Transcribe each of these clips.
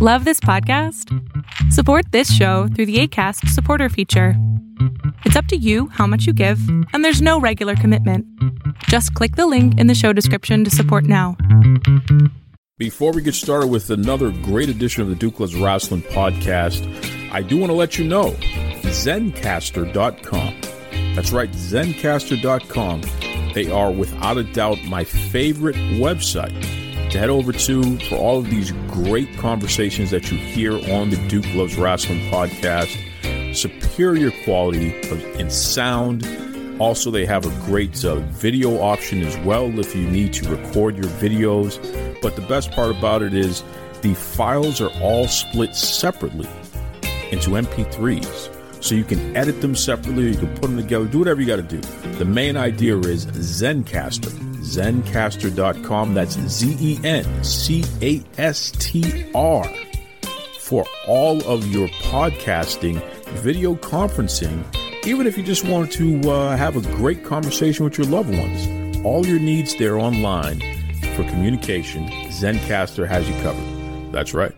Love this podcast? Support this show through the ACAST supporter feature. It's up to you how much you give, and there's no regular commitment. Just click the link in the show description to support now. Before we get started with another great edition of the Duke Loves Wrestling podcast, I do want to let you know Zencastr.com. That's right, Zencastr.com. They are without a doubt my favorite website to head over to for all of these great conversations that you hear on the Duke Loves Wrestling podcast. Superior quality in sound. Also, they have a great uh, video option as well if you need to record your videos. But the best part about it is the files are all split separately into MP3s. So you can edit them separately, you can put them together, do whatever you got to do. The main idea is Zencastr zencastr.com. That's Z E N C A S T R for all of your podcasting, video conferencing, even if you just want to uh, have a great conversation with your loved ones. All your needs there online for communication, Zencastr has you covered. That's right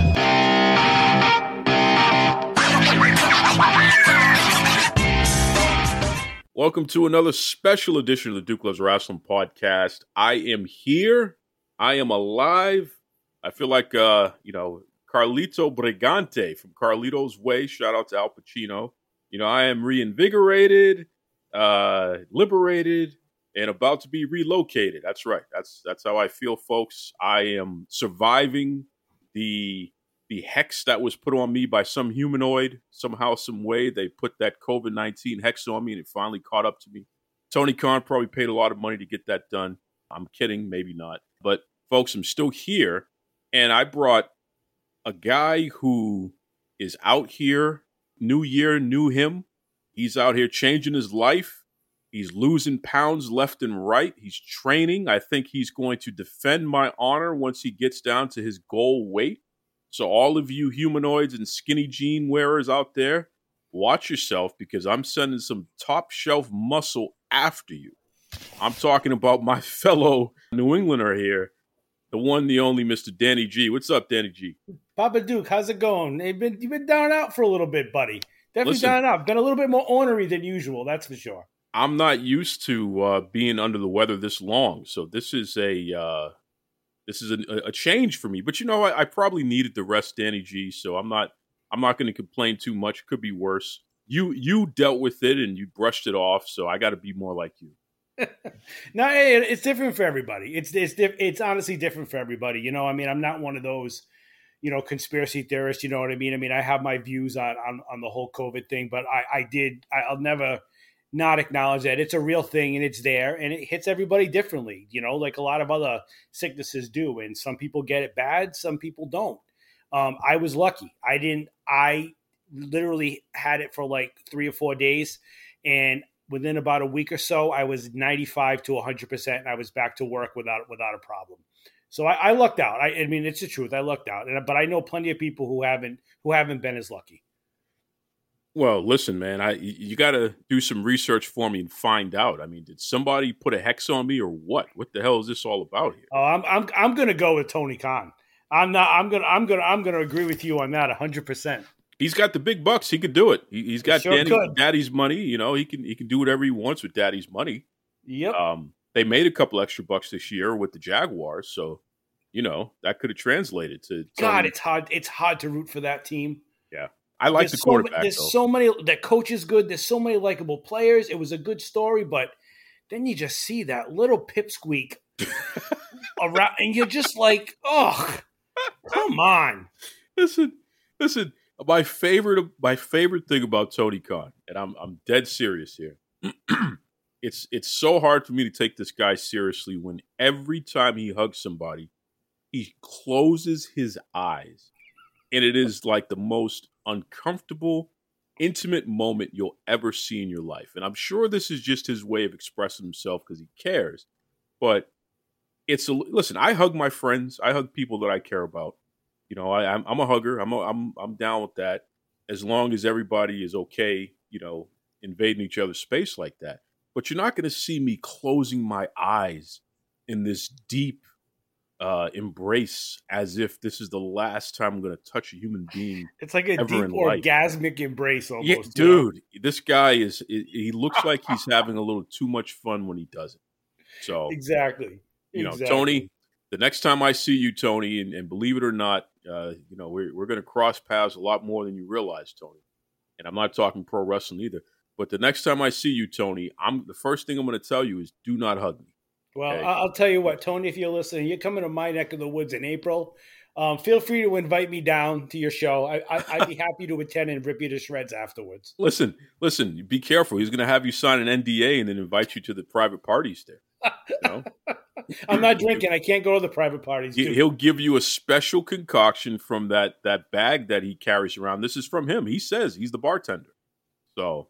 Welcome to another special edition of the Duke Loves Wrestling podcast. I am here. I am alive. I feel like, uh, you know, Carlito Brigante from Carlito's Way. Shout out to Al Pacino. You know, I am reinvigorated, uh, liberated, and about to be relocated. That's right. That's that's how I feel, folks. I am surviving the the hex that was put on me by some humanoid somehow, some way. They put that COVID 19 hex on me and it finally caught up to me. Tony Khan probably paid a lot of money to get that done. I'm kidding, maybe not. But folks, I'm still here. And I brought a guy who is out here, new year, new him. He's out here changing his life. He's losing pounds left and right. He's training. I think he's going to defend my honor once he gets down to his goal weight. So, all of you humanoids and skinny jean wearers out there, watch yourself because I'm sending some top shelf muscle after you. I'm talking about my fellow New Englander here, the one, the only Mr. Danny G. What's up, Danny G? Papa Duke, how's it going? You've been, you've been down and out for a little bit, buddy. Definitely Listen, down and out. Been a little bit more ornery than usual, that's for sure. I'm not used to uh, being under the weather this long, so this is a uh, this is a, a change for me. But you know, I, I probably needed the rest, Danny G. So I'm not I'm not going to complain too much. Could be worse. You you dealt with it and you brushed it off. So I got to be more like you. no, it's different for everybody. It's it's it's honestly different for everybody. You know, I mean, I'm not one of those, you know, conspiracy theorists. You know what I mean? I mean, I have my views on on, on the whole COVID thing, but I I did I, I'll never not acknowledge that it's a real thing and it's there and it hits everybody differently, you know, like a lot of other sicknesses do. And some people get it bad, some people don't. Um, I was lucky. I didn't, I literally had it for like three or four days. And within about a week or so, I was 95 to 100%. And I was back to work without, without a problem. So I, I lucked out. I, I mean, it's the truth. I lucked out. And, but I know plenty of people who haven't, who haven't been as lucky. Well, listen, man, I you got to do some research for me and find out. I mean, did somebody put a hex on me or what? What the hell is this all about here? Oh, I'm I'm I'm going to go with Tony Khan. I'm not. I'm gonna. I'm gonna. I'm gonna agree with you on that. hundred percent. He's got the big bucks. He could do it. He, has got sure Danny, Daddy's money. You know, he can. He can do whatever he wants with Daddy's money. Yep. Um, they made a couple extra bucks this year with the Jaguars, so you know that could have translated to. God, it's hard. It's hard to root for that team. Yeah. I like there's the quarterback. So, there's though. so many. The coach is good. There's so many likable players. It was a good story, but then you just see that little pipsqueak around, and you're just like, oh, come on. Listen, listen. My favorite, my favorite thing about Tony Khan, and I'm I'm dead serious here. it's it's so hard for me to take this guy seriously when every time he hugs somebody, he closes his eyes, and it is like the most uncomfortable, intimate moment you'll ever see in your life. And I'm sure this is just his way of expressing himself because he cares. But it's a listen. I hug my friends. I hug people that I care about. You know, I, I'm, I'm a hugger. I'm a, I'm I'm down with that as long as everybody is okay. You know, invading each other's space like that. But you're not going to see me closing my eyes in this deep uh, embrace as if this is the last time I'm going to touch a human being. It's like a deep in life. orgasmic embrace almost. Yeah, dude, this guy is. He looks like he's having a little too much fun when he does it. So Exactly. you know, Exactly. Tony, the next time I see you, Tony, and, and believe it or not, uh, you know, we're, we're going to cross paths a lot more than you realize, Tony. And I'm not talking pro wrestling either. But the next time I see you, Tony, I'm the first thing I'm going to tell you is do not hug me. Well, Okay. I'll tell you what, Tony, if you're listening, you're coming to my neck of the woods in April. Um, feel free to invite me down to your show. I, I, I'd be happy to attend and rip you to shreds afterwards. Listen, listen, be careful. He's going to have you sign an NDA and then invite you to the private parties there. You know? I'm not drinking. I can't go to the private parties. He, he'll give you a special concoction from that that bag that he carries around. This is from him. He says he's the bartender. So,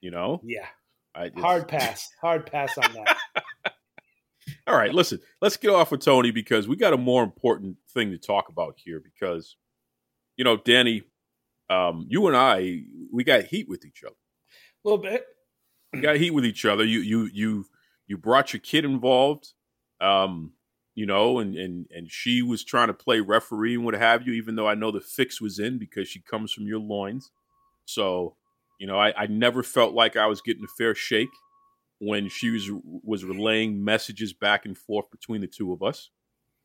you know, Yeah, I, hard pass. Hard pass on that. All right, listen, let's get off with Tony because we got a more important thing to talk about here. Because, you know, Danny, um, you and I, we got heat with each other. A little bit. We got heat with each other. You, you, you, you brought your kid involved, um, you know, and and and she was trying to play referee and what have you. Even though I know the fix was in because she comes from your loins, so you know, I, I never felt like I was getting a fair shake when she was was relaying messages back and forth between the two of us.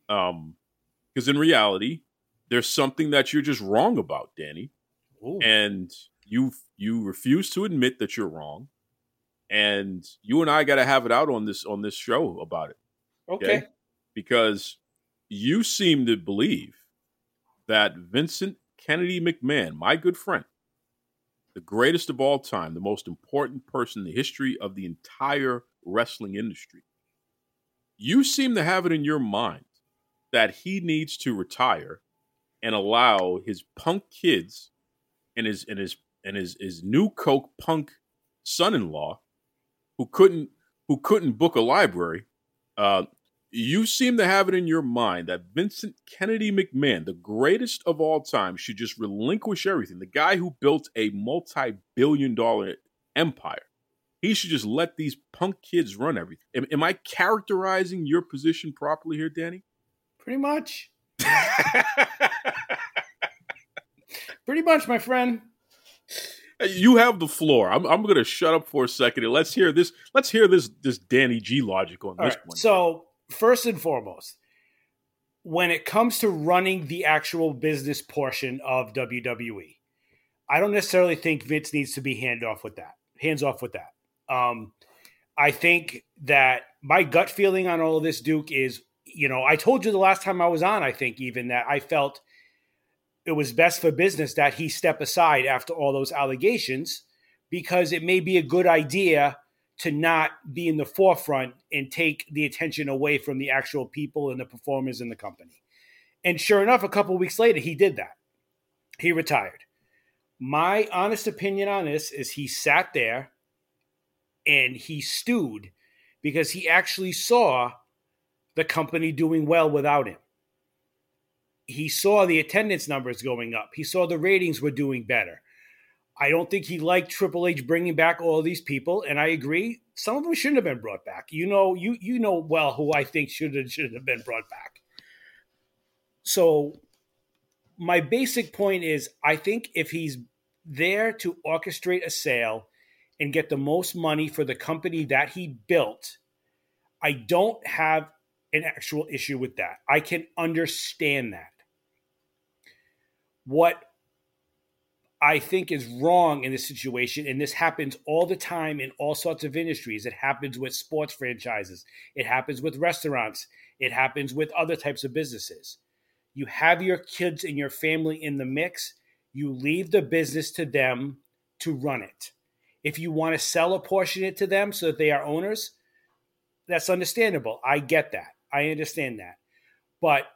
Um, because in reality, there's something that you're just wrong about, Danny, Ooh. and you you refuse to admit that you're wrong, and you and I got to have it out on this on this show about it okay. because you seem to believe that Vincent Kennedy McMahon, my good friend, the greatest of all time, the most important person in the history of the entire wrestling industry, you seem to have it in your mind that he needs to retire and allow his punk kids and his and his and his his new coke punk son-in-law who couldn't who couldn't book a library uh, you seem to have it in your mind that Vincent Kennedy McMahon, the greatest of all time, should just relinquish everything. The guy who built a multi billion dollar empire. He should just let these punk kids run everything. Am, am I characterizing your position properly here, Danny? Pretty much. Pretty much, my friend. you have the floor. I'm, I'm going to shut up for a second and let's hear this. Let's hear this this Danny G logic on All this right. one. So, first and foremost, when it comes to running the actual business portion of WWE, I don't necessarily think Vince needs to be hand off with that. Hands off with that. Um, I think that my gut feeling on all of this, Duke, is you know I told you the last time I was on. I think even that I felt it was best for business that he step aside after all those allegations because it may be a good idea to not be in the forefront and take the attention away from the actual people and the performers in the company. And sure enough, a couple weeks later, he did that. He retired. My honest opinion on this is he sat there and he stewed because he actually saw the company doing well without him. He saw the attendance numbers going up. He saw the ratings were doing better. I don't think he liked Triple H bringing back all these people, and I agree. Some of them shouldn't have been brought back. You know, you you know well who I think should should have been brought back. So, my basic point is, I think if he's there to orchestrate a sale and get the most money for the company that he built, I don't have an actual issue with that. I can understand that. What I think is wrong in this situation, and this happens all the time in all sorts of industries. It happens with sports franchises, it happens with restaurants, it happens with other types of businesses. You have your kids and your family in the mix, you leave the business to them to run it. If you want to sell a portion of it to them so that they are owners, that's understandable. I get that. I understand that. But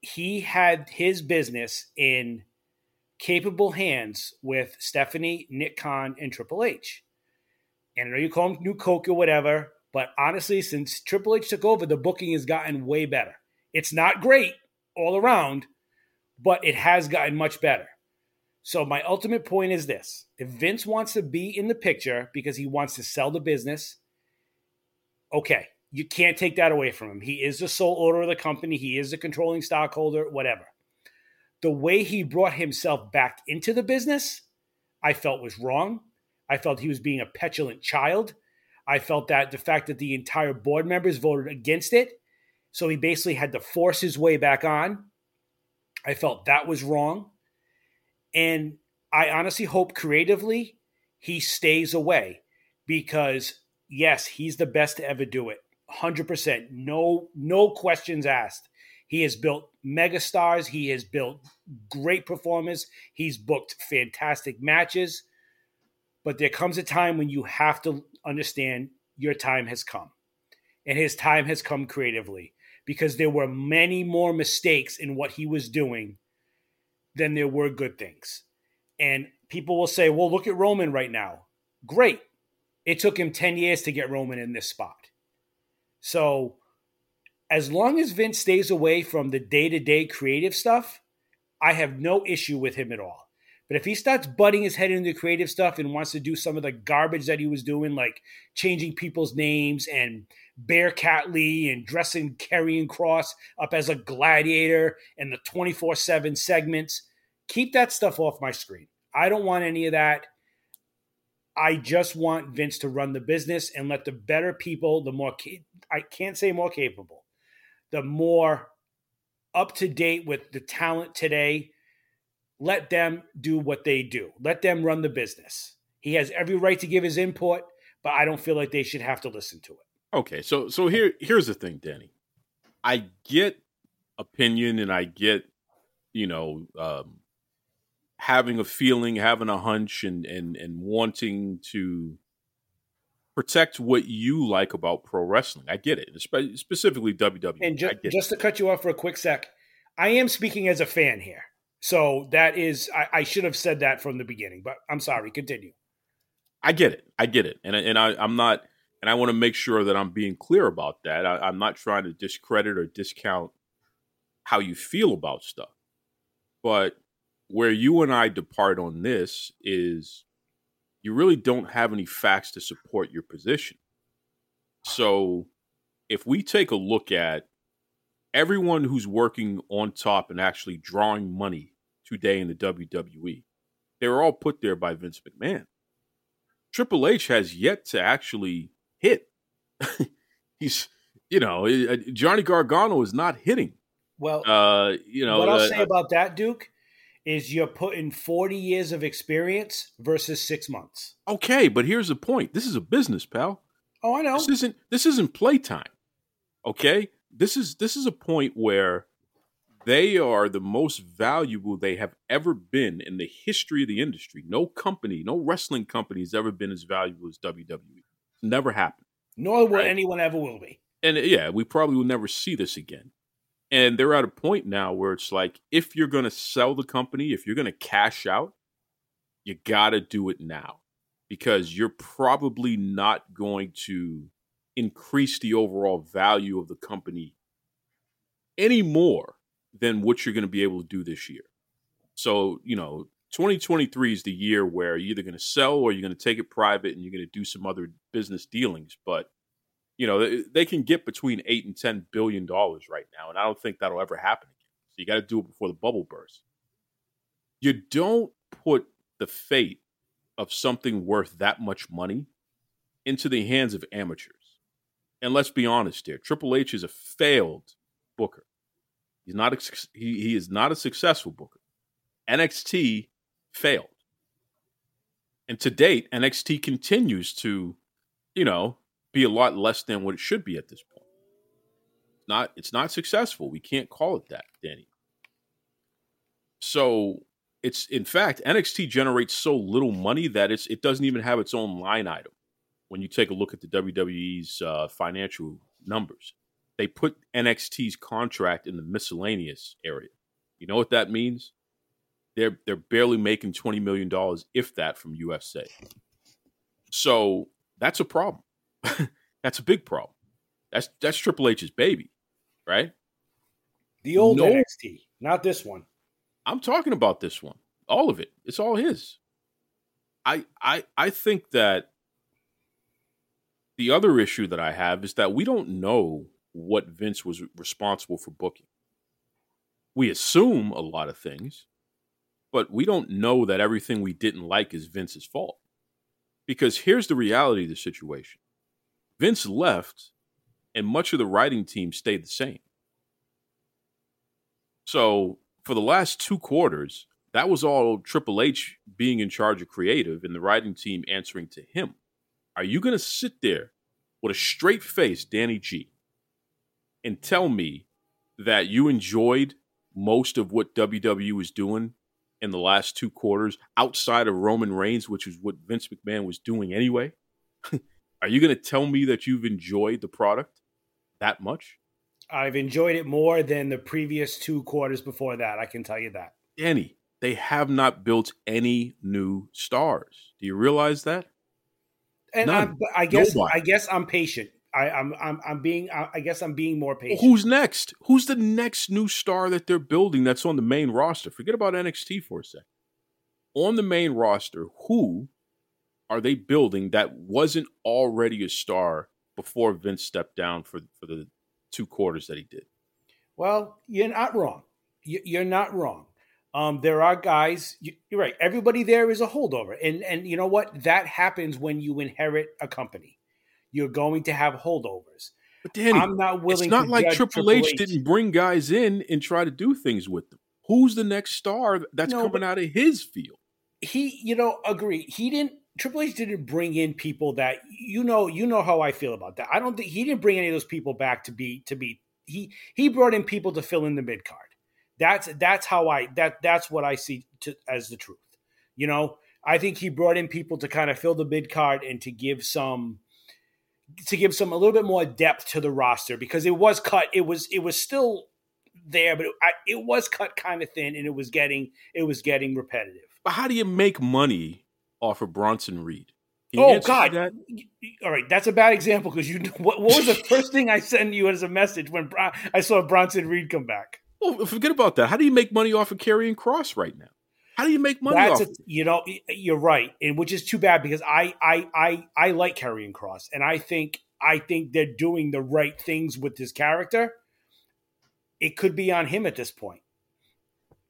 he had his business in capable hands with Stephanie, Nick Khan, and Triple H. And I know you call him New Coke or whatever, But honestly, since Triple H took over, the booking has gotten way better. It's not great all around, but it has gotten much better. So my ultimate point is this: if Vince wants to be in the picture because he wants to sell the business, okay, you can't take that away from him. He is the sole owner of the company. He is the controlling stockholder, whatever. The way he brought himself back into the business, I felt was wrong. I felt he was being a petulant child. I felt that the fact that the entire board members voted against it, so he basically had to force his way back on. I felt that was wrong. And I honestly hope creatively he stays away because yes, he's the best to ever do it. 100%. No no questions asked. He has built megastars, he has built great performers, he's booked fantastic matches. But there comes a time when you have to understand your time has come. And his time has come creatively because there were many more mistakes in what he was doing than there were good things. And people will say, well, look at Roman right now. Great. It took him 10 years to get Roman in this spot. So, as long as Vince stays away from the day to day creative stuff, I have no issue with him at all. But if he starts butting his head into creative stuff and wants to do some of the garbage that he was doing, like changing people's names and Bearcat Lee and dressing Karrion Cross up as a gladiator and the 24 7 segments, keep that stuff off my screen. I don't want any of that. I just want Vince to run the business and let the better people, the more, I can't say more capable, the more up to date with the talent today, let them do what they do. Let them run the business. He has every right to give his input, but I don't feel like they should have to listen to it. Okay, so so here here's the thing, Danny. I get opinion and I get, you know, um, having a feeling, having a hunch, and and and wanting to protect what you like about pro wrestling. I get it, specifically WWE. And ju- just to cut you off for a quick sec, I am speaking as a fan here. So that is, I, I, should have said that from the beginning, but I'm sorry. Continue. I get it. I get it, and and I, I'm not, and I want to make sure that I'm being clear about that. I, I'm not trying to discredit or discount how you feel about stuff, but where you and I depart on this is you really don't have any facts to support your position. So if we take a look at everyone who's working on top and actually drawing money today in the WWE. They were all put there by Vince McMahon. Triple H has yet to actually hit. He's, you know, uh, Johnny Gargano is not hitting. Well, uh, you know, what I'll uh, say about that, Duke, is you're putting 40 years of experience versus six months. Okay, but here's the point. This is a business, pal. Oh, I know. This isn't this isn't playtime. Okay? This is this is a point where they are the most valuable they have ever been in the history of the industry. No company, no wrestling company has ever been as valuable as WWE. never happened. Nor will right? anyone ever will be. And yeah, we probably will never see this again. And they're at a point now where it's like, if you're going to sell the company, if you're going to cash out, you got to do it now because you're probably not going to increase the overall value of the company anymore than what you're going to be able to do this year. So, you know, 2023 is the year where you're either going to sell or you're going to take it private and you're going to do some other business dealings. But, you know, they can get between eight and 10 billion dollars right now. And I don't think that'll ever happen again. So you got to do it before the bubble bursts. You don't put the fate of something worth that much money into the hands of amateurs. And let's be honest here Triple H is a failed booker. He's not a, he, he is not a successful booker. NXT failed. And to date, NXT continues to, you know, be a lot less than what it should be at this point. Not it's not successful. We can't call it that, Danny. So it's in fact NXT generates so little money that it's it doesn't even have its own line item. When you take a look at the WWE's uh, financial numbers, they put NXT's contract in the miscellaneous area. You know what that means? They're they're barely making twenty million dollars, if that, from USA. So that's a problem. That's a big problem. That's that's Triple H's baby, right? The old No. NXT, not this one. I'm talking about this one. All of it. It's all his. I I I think that the other issue that I have is that we don't know what Vince was responsible for booking. We assume a lot of things, but we don't know that everything we didn't like is Vince's fault. Because here's the reality of the situation. Vince left and much of the writing team stayed the same. So for the last two quarters, that was all Triple H being in charge of creative and the writing team answering to him. Are you going to sit there with a straight face, Danny G, and tell me that you enjoyed most of what WWE was doing in the last two quarters outside of Roman Reigns, which is what Vince McMahon was doing anyway? Are you going to tell me that you've enjoyed the product that much? I've enjoyed it more than the previous two quarters before that. I can tell you that. Danny, they have not built any new stars. Do you realize that? And None. I'm, I guess Nobody. I guess I'm patient. I, I'm I'm I'm being I I guess I'm being more patient. Who's next? Who's the next new star that they're building that's on the main roster? Forget about NXT for a second. On the main roster, who are they building that wasn't already a star before Vince stepped down for for the two quarters that he did? Well, you're not wrong. You- You're not wrong. Um, there are guys. you- You're right. Everybody there is a holdover, and and you know what? That happens when you inherit a company. You're going to have holdovers. But Danny, I'm not willing. it's not like Triple, H, didn't bring guys in and try to do things with them. Who's the next star that's No, coming out of his field? he you know agree he didn't triple h didn't bring in people that you know you know how i feel about that. I don't think he didn't bring any of those people back to be to be he he brought in people to fill in the mid card. That's that's how i that that's what i see to, as the truth. You know i think he brought in people to kind of fill the mid card and to give some to give some a little bit more depth to the roster because it was cut it was it was still there but it, I, it was cut kind of thin and it was getting it was getting repetitive. But how do you make money off of Bronson Reed? Can Oh God! that? All right, that's a bad example because you. What, what was the first thing I sent you as a message when I saw Bronson Reed come back? Well, forget about that. How do you make money off of Karrion Cross right now? How do you make money That's off? a, of you know you're right, and which is too bad because I I I I like Karrion Cross, and I think I think they're doing the right things with his character. It could be on him at this point.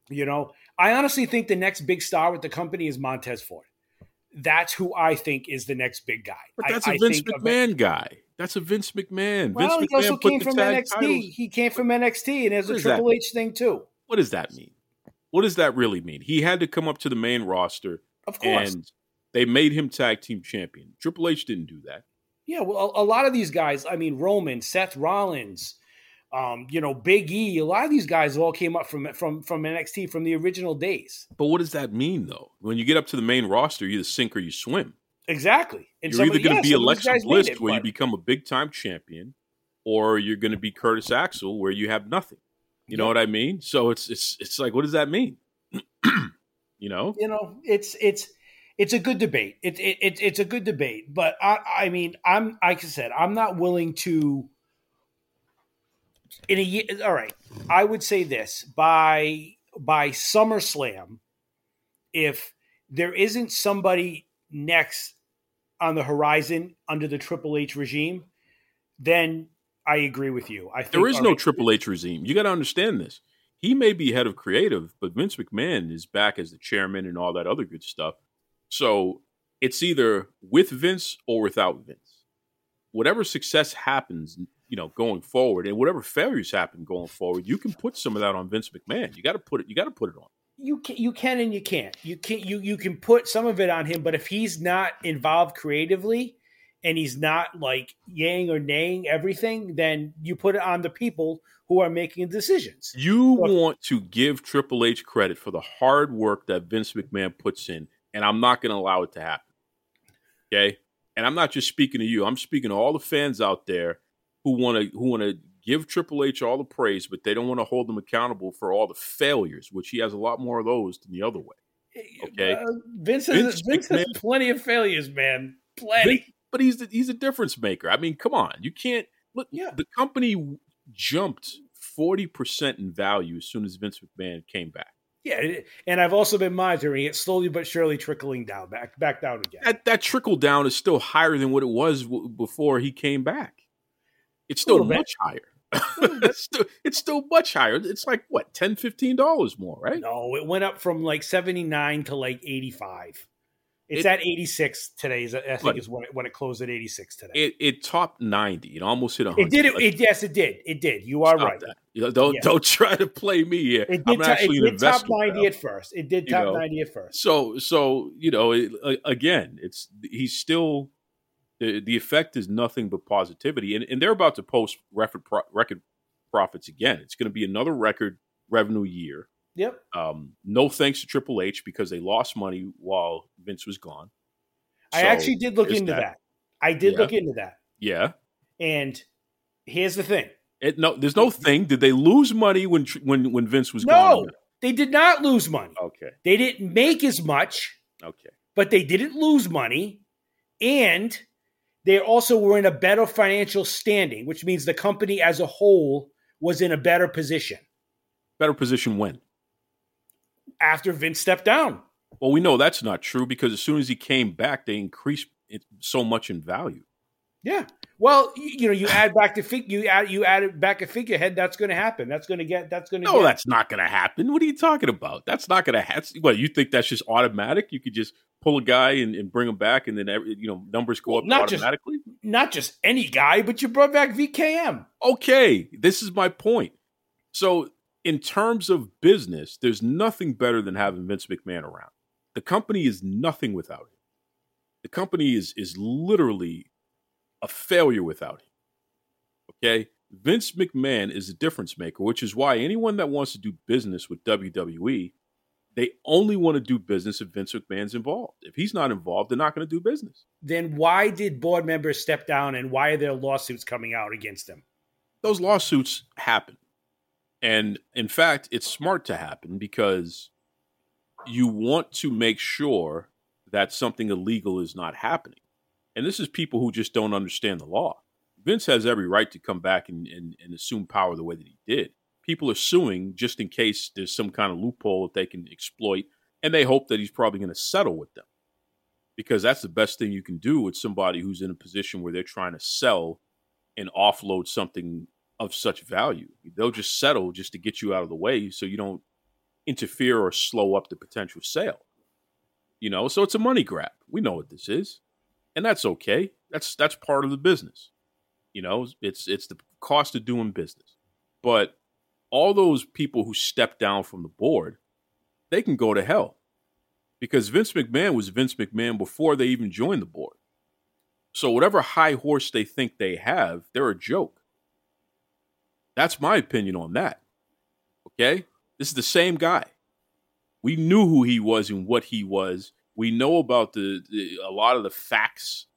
You know, I honestly think the next big star with the company is Montez Ford. That's who I think is the next big guy. But that's I a Vince of- McMahon guy. That's a Vince McMahon. Well, Vince he also McMahon put came from NXT. titles- He came from NXT, and has What a? Triple H thing too. What does that mean? What does that really mean? He had to come up to the main roster, Of course, and they made him tag team champion. Triple H didn't do that. yeah. Well, a, a lot of these guys. I mean, Roman, Seth Rollins, um, you know, Big E. A lot of these guys all came up from from from NXT from the original days. But what does that mean, though? When you get up to the main roster, you either sink or you swim. Exactly. And you're some either going yeah, to be of these Alexa Bliss, it, where you become a big time champion, or you're going to be Curtis Axel, where you have nothing. You know what I mean? So it's it's it's like, what does that mean? you know, you know, it's it's it's a good debate. It, it, it it's a good debate, but I I mean, I'm like I said, I'm not willing to. In a year, all right, I would say this by by SummerSlam, if there isn't somebody next on the horizon under the Triple H regime, then I agree with you. I think there is no right, Triple H regime. You got to understand this. He may be head of creative, but Vince McMahon is back as the chairman and all that other good stuff. So it's either with Vince or without Vince. Whatever success happens, you know, going forward, and whatever failures happen going forward, you can put some of that on Vince McMahon. You got to put it. You got to put it on. you can you can and you can't. You can you you can put some of it on him, but if he's not involved creatively and he's not like yang or naying everything, then you put it on the people who are making decisions. You Look- want to give Triple H credit for the hard work that Vince McMahon puts in, and I'm not going to allow it to happen. Okay, and I'm not just speaking to you. I'm speaking to all the fans out there who want to who want to give Triple H all the praise, but they don't want to hold him accountable for all the failures, which he has a lot more of those than the other way. Okay. Uh, Vince has Vince Vince, has plenty of failures, man. Plenty. Vince- but he's the, he's a difference maker. I mean, come on, you can't look. Yeah. The company jumped forty percent in value as soon as Vince McMahon came back. Yeah, and I've also been monitoring it slowly but surely trickling down back back down again. That that trickle down is still higher than what it was w- before he came back. It's still Little bit. much higher. it's, still, it's still much higher. It's like what 10 dollars more, right? No, it went up from like 79 to like 85. It's It- at 86 today. I think is when it, when it closed at 86 today. It it topped ninety. It almost hit It, hundred. did it, it. Yes, it did. It did. You are right. that. You don't Yeah. don't try to play me here. It I'm did, top, it did top 90 pal. at first. It did You top know. 90 at first. So so you know it, again, it's he's still the the effect is nothing but positivity, and, and they're about to post record pro, record profits again. It's going to be another record revenue year. Yep. Um, no thanks to Triple H because they lost money while Vince was gone. I actually did look into that. that. I did Yeah. look into that. Yeah. And here's the thing. It, no, there's no thing. Did they lose money when when when Vince was No, gone? No, they did not lose money. Okay. They didn't make as much, Okay. but they didn't lose money. And they also were in a better financial standing, which means the company as a whole was in a better position Better position when? after Vince stepped down. Well, we know that's not true because as soon as he came back, they increased it so much in value. Yeah. Well, you, you know, you add back the fig, you add you add it back a figurehead. That's going to happen. That's going to get. That's going to. No, get, that's not going to happen. What are you talking about? That's not going to happen. What you think that's just automatic? You could just pull a guy and, and bring him back, and then every, you know numbers go Well, up not just- automatically. not just any guy, but you brought back VKM. okay, this is my point. So, in terms of business, there's nothing better than having Vince McMahon around. The company is nothing without him. The company is is literally a failure without him. Okay? Vince McMahon is a difference maker, which is why anyone that wants to do business with WWE, they only want to do business if Vince McMahon's involved. If he's not involved, they're not going to do business. Then why did board members step down, and why are there lawsuits coming out against them? those lawsuits happen. And in fact, it's smart to happen because you want to make sure that something illegal is not happening. And this is people who just don't understand the law. Vince has every right to come back and, and, and assume power the way that he did. People are suing just in case there's some kind of loophole that they can exploit, and they hope that he's probably going to settle with them. Because that's the best thing you can do with somebody who's in a position where they're trying to sell and offload something of such value. They'll just settle just to get you out of the way so you don't interfere or slow up the potential sale. You know, so it's a money grab. We know what this is. And that's okay. That's that's part of the business. You know, it's it's the cost of doing business. But all those people who stepped down from the board, they can go to hell. Because Vince McMahon was Vince McMahon before they even joined the board. So whatever high horse they think they have, they're a joke. That's my opinion on that. Okay? This is the same guy. We knew who he was and what he was. We know about the, the a lot of the facts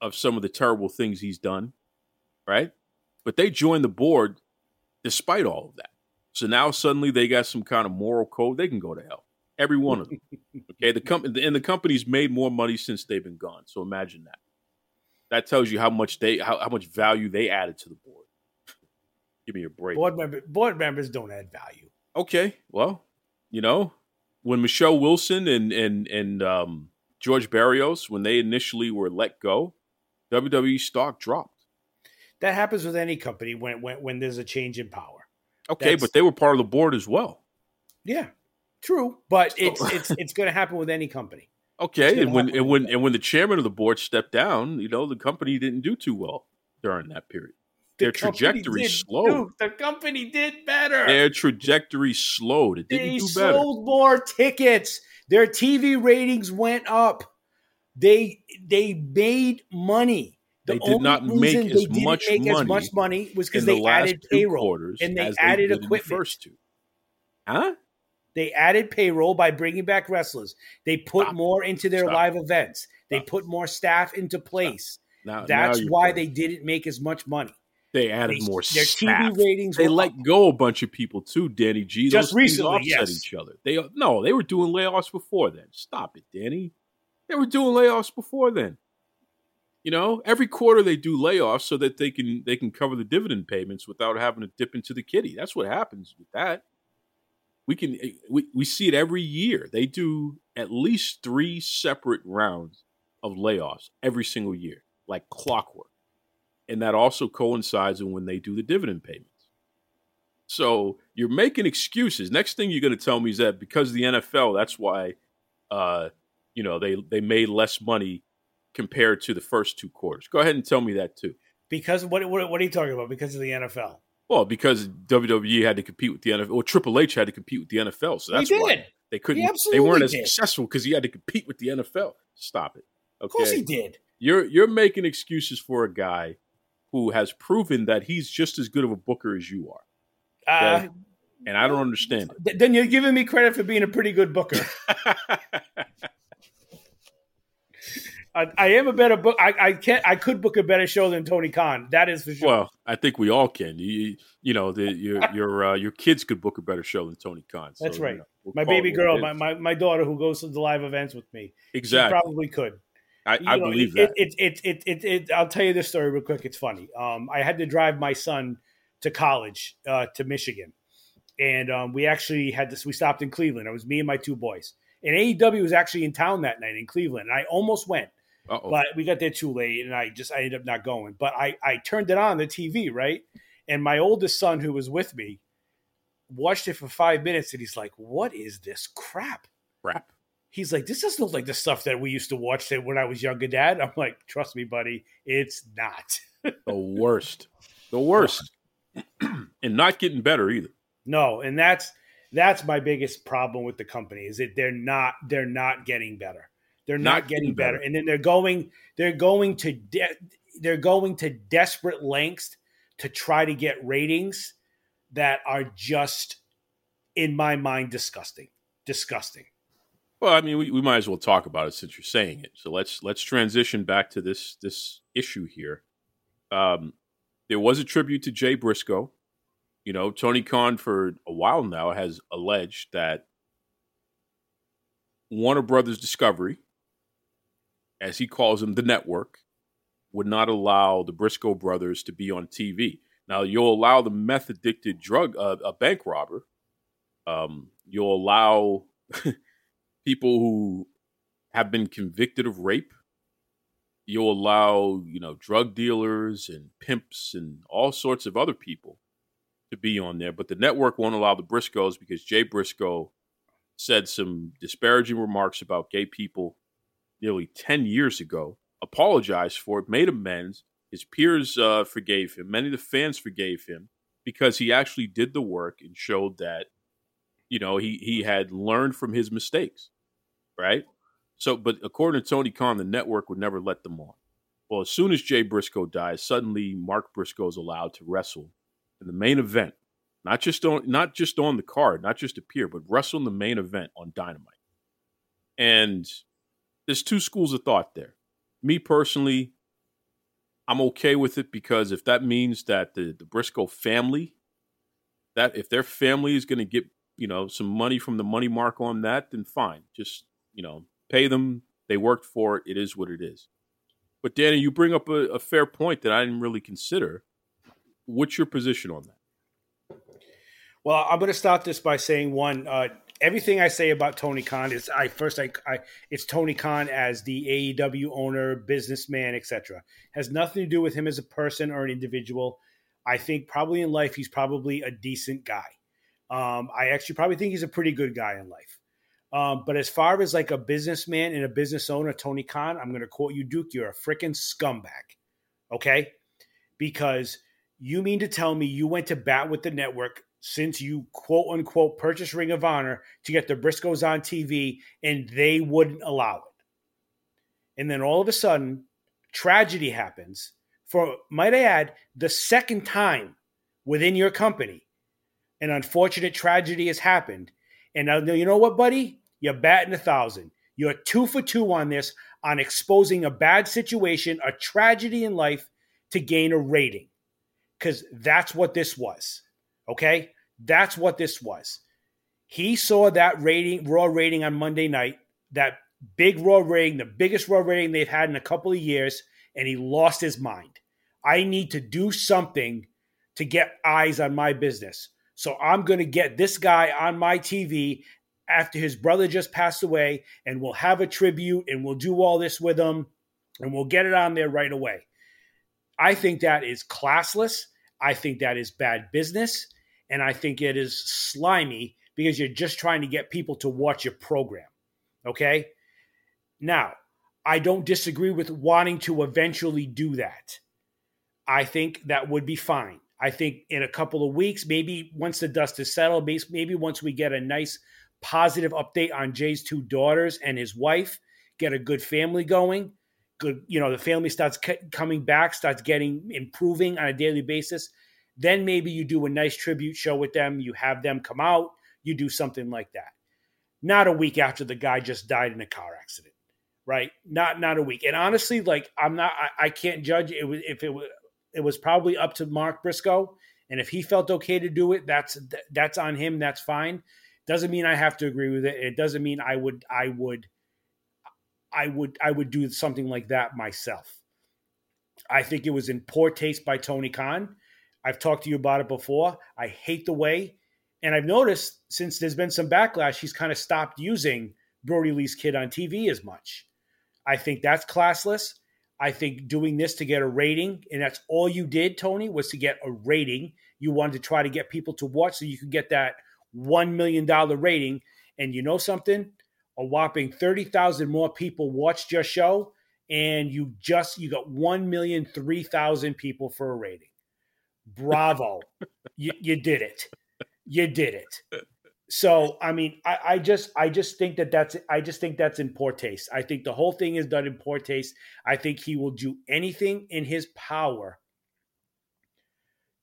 of some of the terrible things he's done, right? But they joined the board despite all of that. So now suddenly they got some kind of moral code. They can go to hell. Every one of them. okay, the company and the company's made more money since they've been gone. So imagine that. That tells you how much they how, how much value they added to the board. Give me a break. Board member, board members don't add value. Okay, well, you know, when Michelle Wilson and and and um, George Barrios, when they initially were let go, WWE stock dropped. That happens with any company when when, when there's a change in power. Okay, That's- but they were part of the board as well. Yeah, true, but it's it's it's going to happen with any company. Okay, and when and when and when the chairman of the board stepped down, you know, the company didn't do too well during that period. The Their trajectory slowed. dude, the company did better. Their trajectory slowed. It didn't they do better. sold more tickets. Their TV ratings went up. They they made money. The They did not make as they didn't much make as much money was because the they added payroll and they added did in the equipment. first two. Huh? They added payroll by bringing back wrestlers. They put Stop. more into their Stop. live events. They Stop. put more staff into place. Now, That's now why they didn't make as much money. They added They- more their staff. TV ratings They let up. go a bunch of people too, Danny G. Those Just things recently, offset yes. each other. They no, they were doing layoffs before then. Stop it, Danny. They were doing layoffs before then. You know, every quarter they do layoffs so that they can they can cover the dividend payments without having to dip into the kitty. That's what happens with that. We can eh, we, we see it every year. They do at least three separate rounds of layoffs every single year, like clockwork. And that also coincides with when they do the dividend payments. So you're making excuses. Next thing you're going to tell me is that because of the NFL, that's why, uh, you know, they they made less money compared to the first two quarters. Go ahead and tell me that too. Because what what, what are you talking about? Because of the NFL? Well, because WWE had to compete with the NFL, or Triple H had to compete with the NFL, so that's why they couldn't. They weren't as did. successful because he had to compete with the NFL. Stop it. Okay, Of course he did. you're you're making excuses for a guy who has proven that he's just as good of a booker as you are, Uh, and I don't understand th- then you're giving me credit for being a pretty good booker. I, I am a better book. I, I can't. I could book a better show than Tony Khan. That is for sure. well, I think we all can. You, you know, the, your your uh, your kids could book a better show than Tony Khan. So, That's you right. know, we'll my baby girl, my, my my daughter who goes to the live events with me, exactly. she probably could. I, I know, believe it, that. It, it, it, it, it, I'll tell you this story real quick. It's funny. Um, I had to drive my son to college uh, to Michigan, and um, we actually had this. We stopped in Cleveland. It was me and my two boys. And AEW was actually in town that night in Cleveland. And I almost went, Uh-oh. but we got there too late, and I just I ended up not going. But I I turned it on the TV right, and my oldest son who was with me watched it for five minutes, and he's like, "What is this crap?" Crap. He's like, "This doesn't look like the stuff that we used to watch that when I was younger, Dad." I'm like, "Trust me, buddy, it's not." The worst. The worst. and not getting better either. No, and that's that's my biggest problem with the company is that they're not they're not getting better. They're not, Not getting getting better. better. and then they're going they're going to de- they're going to desperate lengths to try to get ratings that are just in my mind disgusting, disgusting. Well, I mean, we, we might as well talk about it since you're saying it. So let's let's transition back to this this issue here. Um, there was a tribute to Jay Briscoe. You know, Tony Khan for a while now has alleged that Warner Brothers Discovery, as he calls them, the network, would not allow the Briscoe brothers to be on TV. Now, you'll allow the meth addicted drug, uh, a bank robber. Um, you'll allow people who have been convicted of rape. You'll allow, you know, drug dealers and pimps and all sorts of other people to be on there. But the network won't allow the Briscoes because Jay Briscoe said some disparaging remarks about gay people nearly 10 years ago, apologized for it, made amends. His peers uh, forgave him. Many of the fans forgave him because he actually did the work and showed that, you know, he, he had learned from his mistakes, right? So, but according to Tony Khan, the network would never let them on. Well, as soon as Jay Briscoe dies, suddenly Mark Briscoe is allowed to wrestle in the main event, not just on not just on the card, not just appear, but wrestle in the main event on Dynamite. And there's two schools of thought there. Me personally, I'm okay with it because if that means that the, the Briscoe family, that if their family is going to get you know some money from the money mark on that, then fine. Just you know pay them. They worked for it. It is what it is. But Danny, you bring up a, a fair point that I didn't really consider. What's your position on that? Well, I'm going to start this by saying one. Uh, everything I say about Tony Khan is I first I, I it's Tony Khan as the AEW owner, businessman, etc. Has nothing to do with him as a person or an individual. I think probably in life he's probably a decent guy. Um, I actually probably think he's a pretty good guy in life. Um, but as far as like a businessman and a business owner, Tony Khan, I'm going to quote you, Duke. You're a freaking scumbag. Okay, because you mean to tell me you went to bat with the network since you quote unquote purchased Ring of Honor to get the Briscoes on TV and they wouldn't allow it. And then all of a sudden, tragedy happens for, might I add, the second time within your company. An unfortunate tragedy has happened. And you know what, buddy? You're batting a thousand. You're two for two on this, on exposing a bad situation, a tragedy in life to gain a rating. Because that's what this was. Okay? That's what this was. He saw that rating, raw rating on Monday night, that big raw rating, the biggest raw rating they've had in a couple of years, and he lost his mind. I need to do something to get eyes on my business. So I'm going to get this guy on my TV after his brother just passed away, and we'll have a tribute and we'll do all this with him and we'll get it on there right away. I think that is classless. I think that is bad business. And I think it is slimy because you're just trying to get people to watch your program. Okay. Now, I don't disagree with wanting to eventually do that. I think that would be fine. I think in a couple of weeks, maybe once the dust is settled, maybe once we get a nice positive update on Jay's two daughters and his wife, get a good family going, good, you know, the family starts c- coming back, starts getting improving on a daily basis. Then maybe you do a nice tribute show with them. You have them come out. You do something like that. Not a week after the guy just died in a car accident, right? Not not a week. And honestly, like I'm not, I, I can't judge it was if it was it was probably up to Mark Briscoe, and if he felt okay to do it, that's that's on him. That's fine. Doesn't mean I have to agree with it. It doesn't mean I would I would I would I would do something like that myself. I think it was in poor taste by Tony Khan. I've talked to you about it before. I hate the way, and I've noticed since there's been some backlash, he's kind of stopped using Brodie Lee's kid on TV as much. I think that's classless. I think doing this to get a rating, and that's all you did, Tony, was to get a rating. You wanted to try to get people to watch so you could get that $1 million rating. And you know something? A whopping 30,000 more people watched your show, and you just, you got 1,003,000 people for a rating. Bravo. you, you did it. You did it. So I mean, I, I, just I just think that that's I just think that's in poor taste. I think the whole thing is done in poor taste. I think he will do anything in his power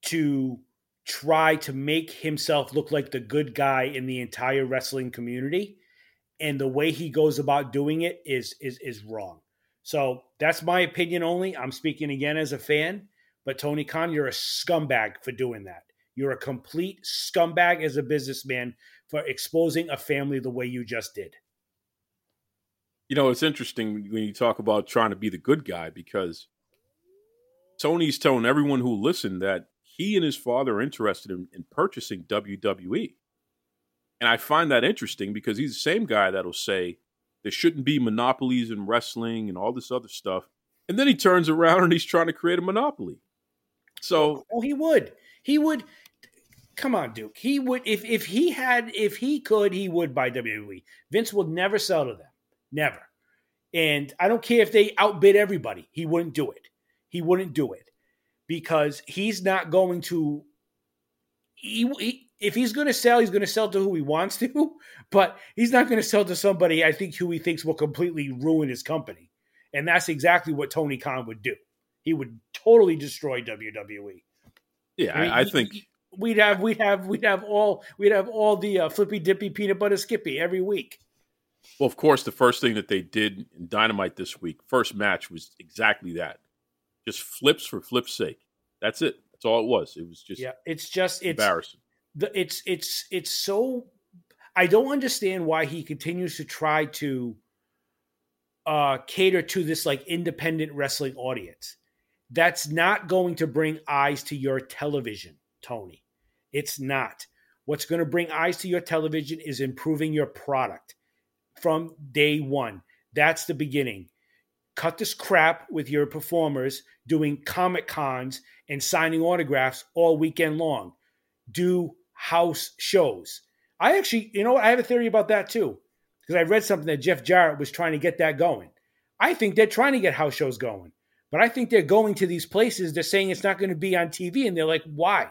to try to make himself look like the good guy in the entire wrestling community, and the way he goes about doing it is is is wrong. So that's my opinion only. I'm speaking again as a fan, but Tony Khan, you're a scumbag for doing that. You're a complete scumbag as a businessman for exposing a family the way you just did. You know, it's interesting when you talk about trying to be the good guy because Tony's telling everyone who listened that he and his father are interested in, in purchasing WWE. And I find that interesting because he's the same guy that'll say there shouldn't be monopolies in wrestling and all this other stuff. And then he turns around and he's trying to create a monopoly. So, oh, he would. He would come on, Duke. He would if if he had if he could, he would buy WWE. Vince would never sell to them. Never. And I don't care if they outbid everybody. He wouldn't do it. He wouldn't do it because he's not going to. He, he, if he's going to sell, he's going to sell to who he wants to, but he's not going to sell to somebody I think who he thinks will completely ruin his company. And that's exactly what Tony Khan would do. He would totally destroy WWE. Yeah, I, mean, I think we'd have we'd have we'd have all we'd have all the uh, flippy dippy peanut butter skippy every week. Well, of course, the first thing that they did in Dynamite this week, first match was exactly that. Just flips for flip's sake. That's it. That's all it was. It was just yeah. It's just it's embarrassing. The, it's it's it's so. I don't understand why he continues to try to uh, cater to this like independent wrestling audience. That's not going to bring eyes to your television. Tony. It's not. What's going to bring eyes to your television is improving your product from day one. That's the beginning. Cut this crap with your performers doing comic cons and signing autographs all weekend long. Do house shows. I actually, you know, I have a theory about that too, because I read something that Jeff Jarrett was trying to get that going. I think they're trying to get house shows going, but I think they're going to these places. They're saying it's not going to be on TV, and they're like, why?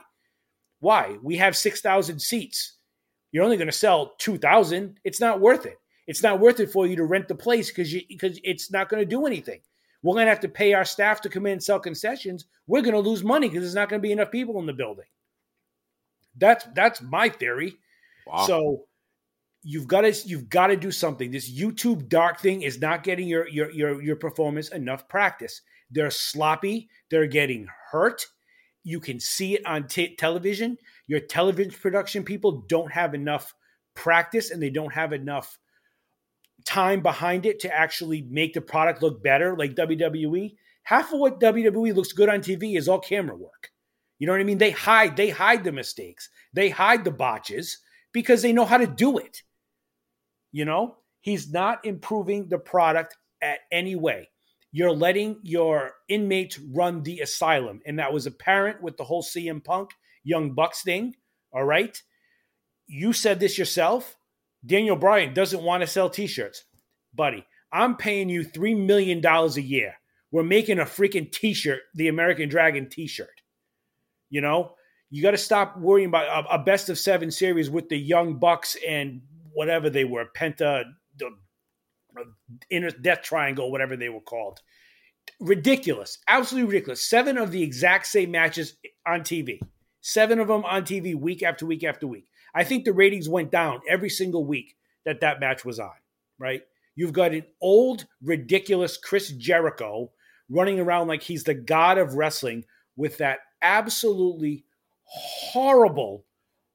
Why? We have 6,000 seats. You're only going to sell 2,000. It's not worth it. It's not worth it for you to rent the place because because it's not going to do anything. We're going to have to pay our staff to come in and sell concessions. We're going to lose money because there's not going to be enough people in the building. That's that's my theory. Wow. So you've got to you've got to do something. This YouTube dark thing is not getting your your your your performance enough practice. They're sloppy. They're getting hurt. You can see it on t- television. Your television production people don't have enough practice and they don't have enough time behind it to actually make the product look better like WWE half of what WWE looks good on TV is all camera work. You know what I mean? They hide, they hide the mistakes, they hide the botches because they know how to do it. You know, he's not improving the product at any way. You're letting your inmates run the asylum, and that was apparent with the whole CM Punk Young Bucks thing. All right, you said this yourself. Daniel Bryan doesn't want to sell T-shirts, buddy. I'm paying you three million dollars a year. We're making a freaking T-shirt, the American Dragon T-shirt. You know, you got to stop worrying about a, a, best of seven series with the Young Bucks and whatever they were, Penta, the inner Death Triangle, whatever they were called. Ridiculous, absolutely ridiculous. Seven of the exact same matches on TV. Seven of them on TV week after week after week. I think the ratings went down every single week that that match was on. Right? You've got an old, ridiculous Chris Jericho running around like he's the god of wrestling with that absolutely horrible,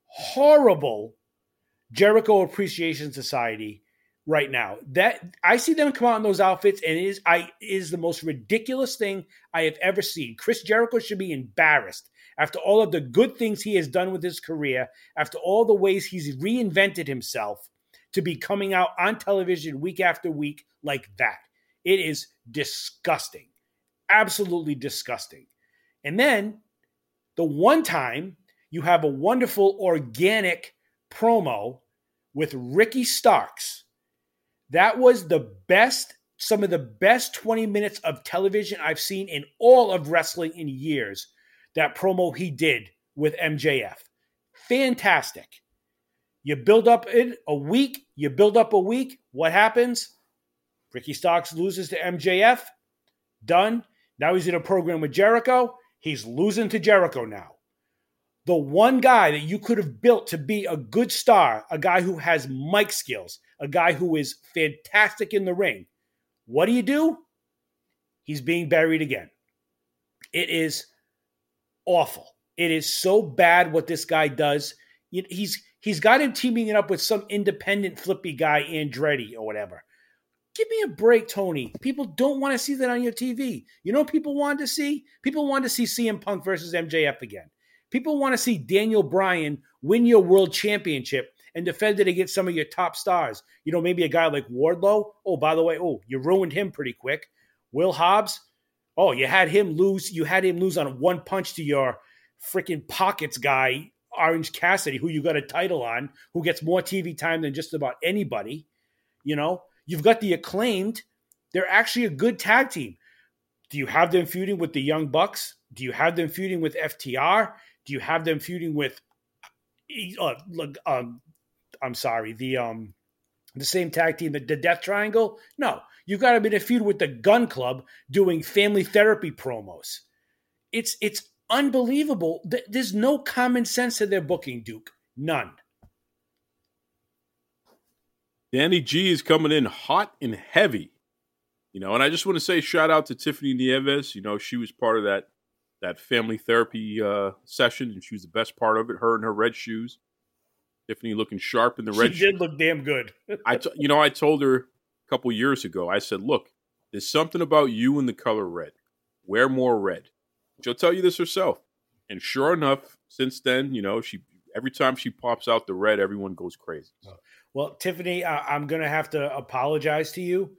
horrible Jericho Appreciation Society right now. That I see them come out in those outfits, and it is I is the most ridiculous thing I have ever seen. Chris Jericho should be embarrassed after all of the good things he has done with his career, after all the ways he's reinvented himself to be coming out on television week after week like that. It is disgusting. Absolutely disgusting. And then the one time you have a wonderful organic promo with Ricky Starks. That was the best, some of the best 20 minutes of television I've seen in all of wrestling in years. That promo he did with MJF. Fantastic. You build up in a week, you build up a week. What happens? Ricky Starks loses to MJF. Done. Now he's in a program with Jericho. He's losing to Jericho now. The one guy that you could have built to be a good star, a guy who has mic skills, a guy who is fantastic in the ring. What do you do? He's being buried again. It is awful. It is so bad what this guy does. He's he's got him teaming it up with some independent flippy guy, Andretti or whatever. Give me a break, Tony. People don't want to see that on your TV. You know people want to see? People want to see CM Punk versus MJF again. People want to see Daniel Bryan win your world championship and defend it against some of your top stars. You know, maybe a guy like Wardlow. Oh, by the way, oh, you ruined him pretty quick. Will Hobbs. Oh, you had him lose. You had him lose on one punch to your freaking pockets guy, Orange Cassidy, who you got a title on, who gets more TV time than just about anybody. You know, You've got the acclaimed. They're actually a good tag team. Do you have them feuding with the Young Bucks? Do you have them feuding with FTR? Do you have them feuding with? Uh, um, I'm sorry, the um, the same tag team, the, the Death Triangle. No, you've got to be in a feud with the Gunn Club doing family therapy promos. It's it's unbelievable. There's no common sense to their booking, Duke. None. Danny G is coming in hot and heavy. You know, and I just want to say shout out to Tiffany Nieves. You know, she was part of that that family therapy uh, session, and she was the best part of it. Her and her red shoes. Tiffany looking sharp in the red. She did look damn good. I, t- you know, I told her a couple years ago. I said, "Look, there's something about you in the color red. Wear more red." She'll tell you this herself. And sure enough, since then, you know, she every time she pops out the red, everyone goes crazy. Well, Tiffany, I- I'm going to have to apologize to you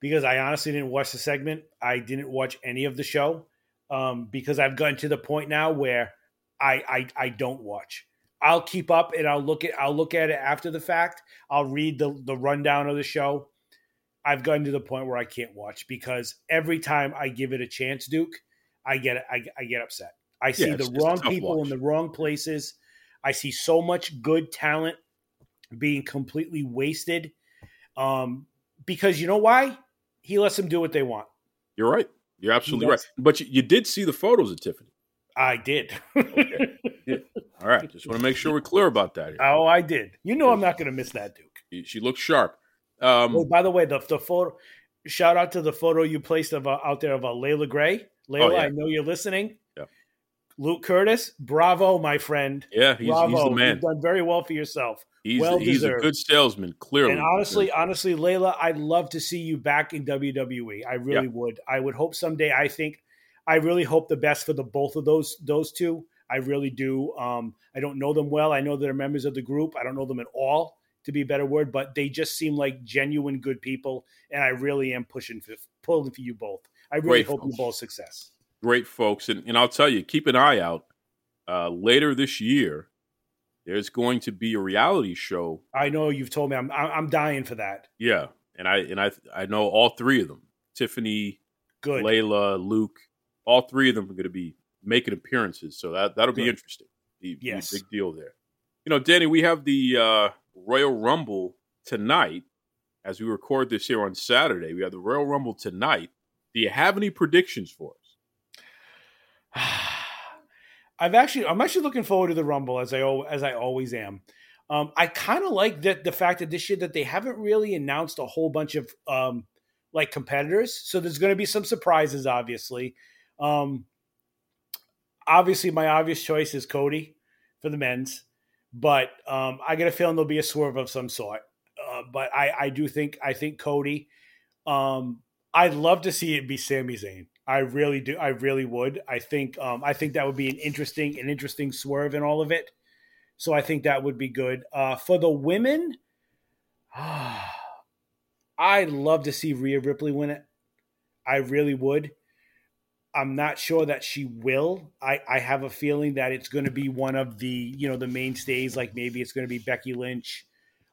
because I honestly didn't watch the segment. I didn't watch any of the show um, because I've gotten to the point now where I, I I don't watch. I'll keep up and I'll look at I'll look at it after the fact. I'll read the the rundown of the show. I've gotten to the point where I can't watch because every time I give it a chance, Duke, I get I, I get upset. I see yeah, the wrong people watch. in the wrong places. I see so much good talent being completely wasted. Um, because you know why? He lets them do what they want. You're right. You're absolutely right. But you, you, did see the photos of Tiffany. I did. okay. All right. Just want to make sure we're clear about that. Here. Oh, I did. You know, I'm not going to miss that, Duke. She looks sharp. Um, oh, by the way, the, the photo. Shout out to the photo you placed of uh, out there of uh, Layla Gray. Layla, oh, yeah. I know you're listening. Yeah. Luke Curtis, bravo, my friend. Yeah, he's, bravo. he's the man. You've done very well for yourself. He's, well he's a good salesman, clearly. And honestly, honestly, Layla, I'd love to see you back in WWE. I really Yeah. would. I would hope someday. I think, I really hope the best for the both of those those two. I really do. Um, I don't know them well. I know they're members of the group. I don't know them at all, to be a better word, but they just seem like genuine good people, and I really am pushing for pulling for you both. I really Great hope you both success. great folks. And, and I'll tell you, keep an eye out. Uh, later this year, there's going to be a reality show. I know you've told me. I'm I'm I'm dying for that. Yeah, and I and I I know all three of them: Tiffany, Good. Layla, Luke. All three of them are going to be making appearances, so that that'll be interesting. Be, be a big deal there. You know, Danny, we have the uh, Royal Rumble tonight. As we record this here on Saturday, we have the Royal Rumble tonight. Do you have any predictions for us? I've actually, I'm actually looking forward to the Rumble as I as I always am. Um, I kind of like that the fact that this year that they haven't really announced a whole bunch of um, like competitors, so there's going to be some surprises. Obviously, um, obviously my obvious choice is Cody for the men's, but um, I get a feeling there'll be a swerve of some sort. Uh, but I, I do think I think Cody. Um, I'd love to see it be Sami Zayn. I really do. I really would. I think. Um, I think that would be an interesting, an interesting swerve in all of it. So I think that would be good uh, for the women. I'd love to see Rhea Ripley win it. I really would. I'm not sure that she will. I, I have a feeling that it's going to be one of the you know the mainstays. Like maybe it's going to be Becky Lynch.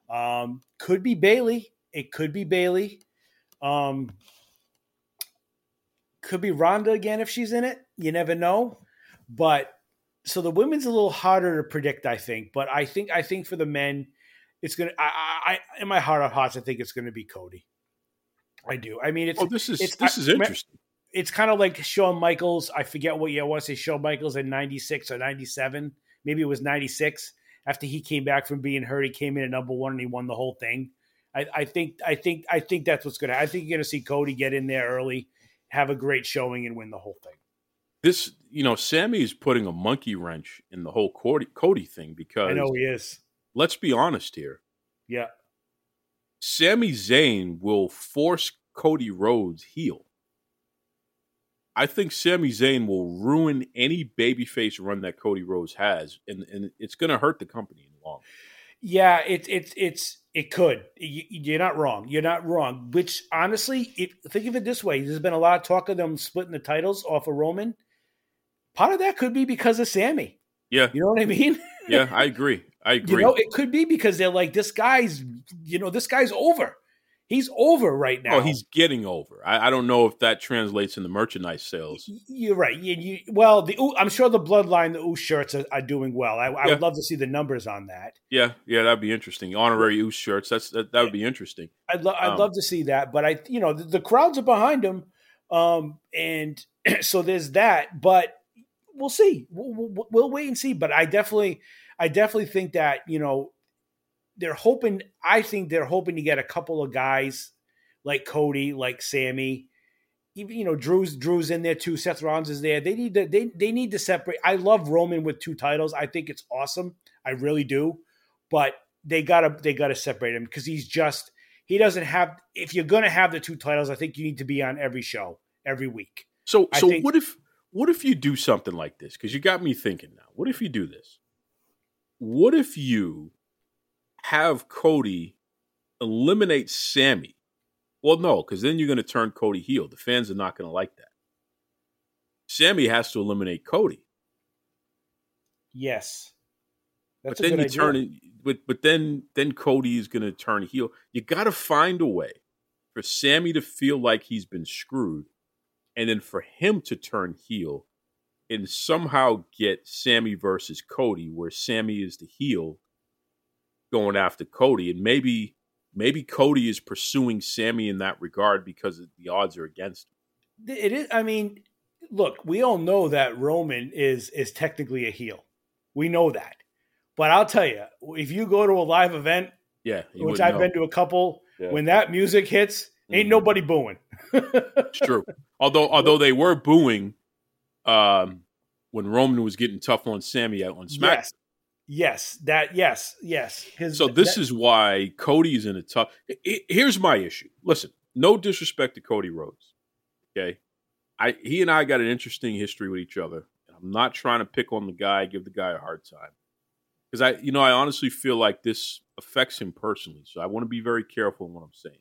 Um, could be Bayley. It could be Bayley. Um, could be Ronda again if she's in it. You never know. But so the women's a little harder to predict, I think. But I think I think for the men, it's gonna. I, I, I in my heart of hearts, I think it's going to be Cody. I do. I mean, it's Oh, this is it's- this I- is interesting. It's kind of like Shawn Michaels. I forget what year I want to say Shawn Michaels in '96 or '97. Maybe it was '96. After he came back from being hurt, he came in at number one and he won the whole thing. I, I think I think I think that's what's gonna. I think you're gonna see Cody get in there early, have a great showing, and win the whole thing. This, you know, Sami is putting a monkey wrench in the whole Cody, Cody thing because I know he is. let's be honest here. Yeah, Sami Zayn will force Cody Rhodes heel. I think Sami Zayn will ruin any babyface run that Cody Rhodes has, and, and it's going to hurt the company in the long. yeah. It's it's it's it could. You, you're not wrong. You're not wrong. Which honestly, it, think of it this way: there's been a lot of talk of them splitting the titles off of Roman. Part of that could be because of Sami. Yeah, You know what I mean? yeah, I agree. I agree. You know, it could be because they're like, this guy's, you know, this guy's over. He's over right now. oh, he's getting over. I, I don't know if that translates into merchandise sales. You're right. You, you, well, the Ooh- I'm sure the bloodline, the Ooh shirts are, are doing well. I, I Yeah. would love to see the numbers on that. Yeah, yeah, that'd be interesting. Honorary Uce shirts. That's that, that would be interesting. I'd, lo- I'd Um, love to see that, but I, you know, the, the crowds are behind him, um, and so there's that. But we'll see. We'll, we'll, we'll wait and see. But I definitely, I definitely think that you know they're hoping. I think they're hoping to get a couple of guys like Cody, like Sami. Even you know, Drew's Drew's in there too. Seth Rollins is there. They need to they they need to separate. I love Roman with two titles. I think it's awesome. I really do. But they gotta they gotta separate him because he's just he doesn't have. If you're gonna have the two titles, I think you need to be on every show every week. So, I so think- what if what if you do something like this? Because you got me thinking now. What if you do this? What if you have Cody eliminate Sami? Well, no, because then you're going to turn Cody heel. The fans are not going to like that. Sami has to eliminate Cody, Yes, that's but then you idea. turn it. But but then then Cody is going to turn heel. You got to find a way for Sami to feel like he's been screwed, and then for him to turn heel and somehow get Sami versus Cody, where Sami is the heel going after Cody, and maybe maybe Cody is pursuing Sami in that regard because the odds are against him. It is. I mean, look, we all know that Roman is is technically a heel. We know that, but I'll tell you, if you go to a live event, Yeah, which I've know. been to a couple, Yeah. when that music hits, ain't Mhm. nobody booing. It's true. although although they were booing um when Roman was getting tough on Sami on SmackDown. Yes. Yes, that yes, yes. 'Cause So this that- is why Cody's in a tough. I- I- Here's my issue. Listen, no disrespect to Cody Rhodes. Okay, I he and I got an interesting history with each other. I'm not trying to pick on the guy, give the guy a hard time, because I, you know, I honestly feel like this affects him personally. So I want to be very careful in what I'm saying.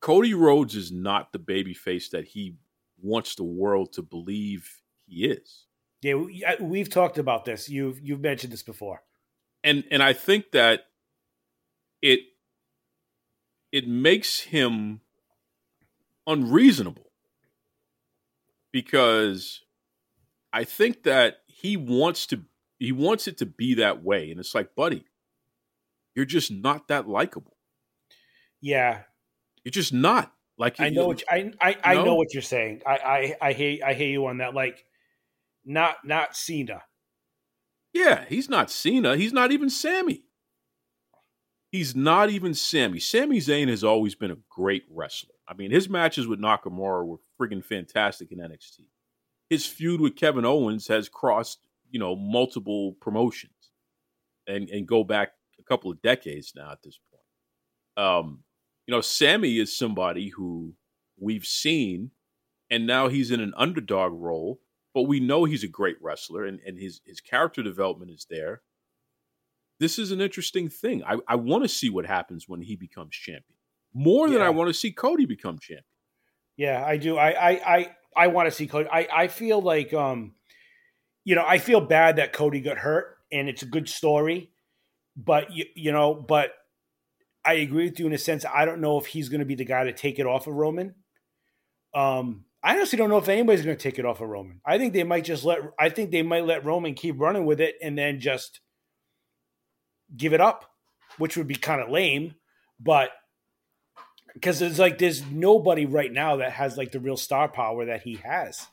Cody Rhodes is not the babyface that he wants the world to believe he is. Yeah, we, I- we've talked about this. You've you've mentioned this before. and and I think that it it makes him unreasonable because I think that he wants to he wants it to be that way and it's like buddy you're just not that likable Yeah, you're just not like I know what you- I I, I No? know what you're saying. I, I I hear I hear you on that. Like, not not Cena. Yeah, he's not Cena. He's not even Sami. He's not even Sammy. Sami Zayn has always been a great wrestler. I mean, his matches with Nakamura were friggin' fantastic in NXT. His feud with Kevin Owens has crossed, you know, multiple promotions and, and go back a couple of decades now at this point. Um, you know, Sami is somebody who we've seen, and now he's in an underdog role but we know he's a great wrestler and, and his, his character development is there. This is an interesting thing. I, I want to see what happens when he becomes champion more than I want to see Cody become champion. Yeah, I do. I I I, I want to see Cody. I I feel like um, you know, I feel bad that Cody got hurt, and it's a good story, but you you know, but I agree with you in a sense. I don't know if he's going to be the guy to take it off of Roman. Um, I honestly don't know if anybody's going to take it off of Roman. I think they might just let. I think they might let Roman keep running with it, and then just give it up, which would be kind of lame, but because it's like there's nobody right now that has like the real star power that he has.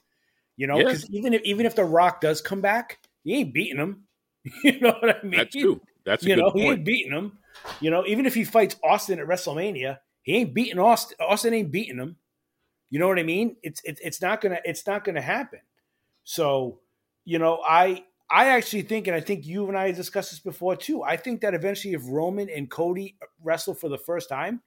You know, because even if even if The Rock does come back, he ain't beating him. you know what I mean? That's true. That's a you know, he ain't beating him. You know, even if he fights Austin at WrestleMania, he ain't beating Austin. Austin ain't beating him. You know what I mean? It's it's it's not gonna it's not gonna happen. So, you know, I I actually think, and I think you and I discussed this before too. I think that eventually, if Roman and Cody wrestle for the first time,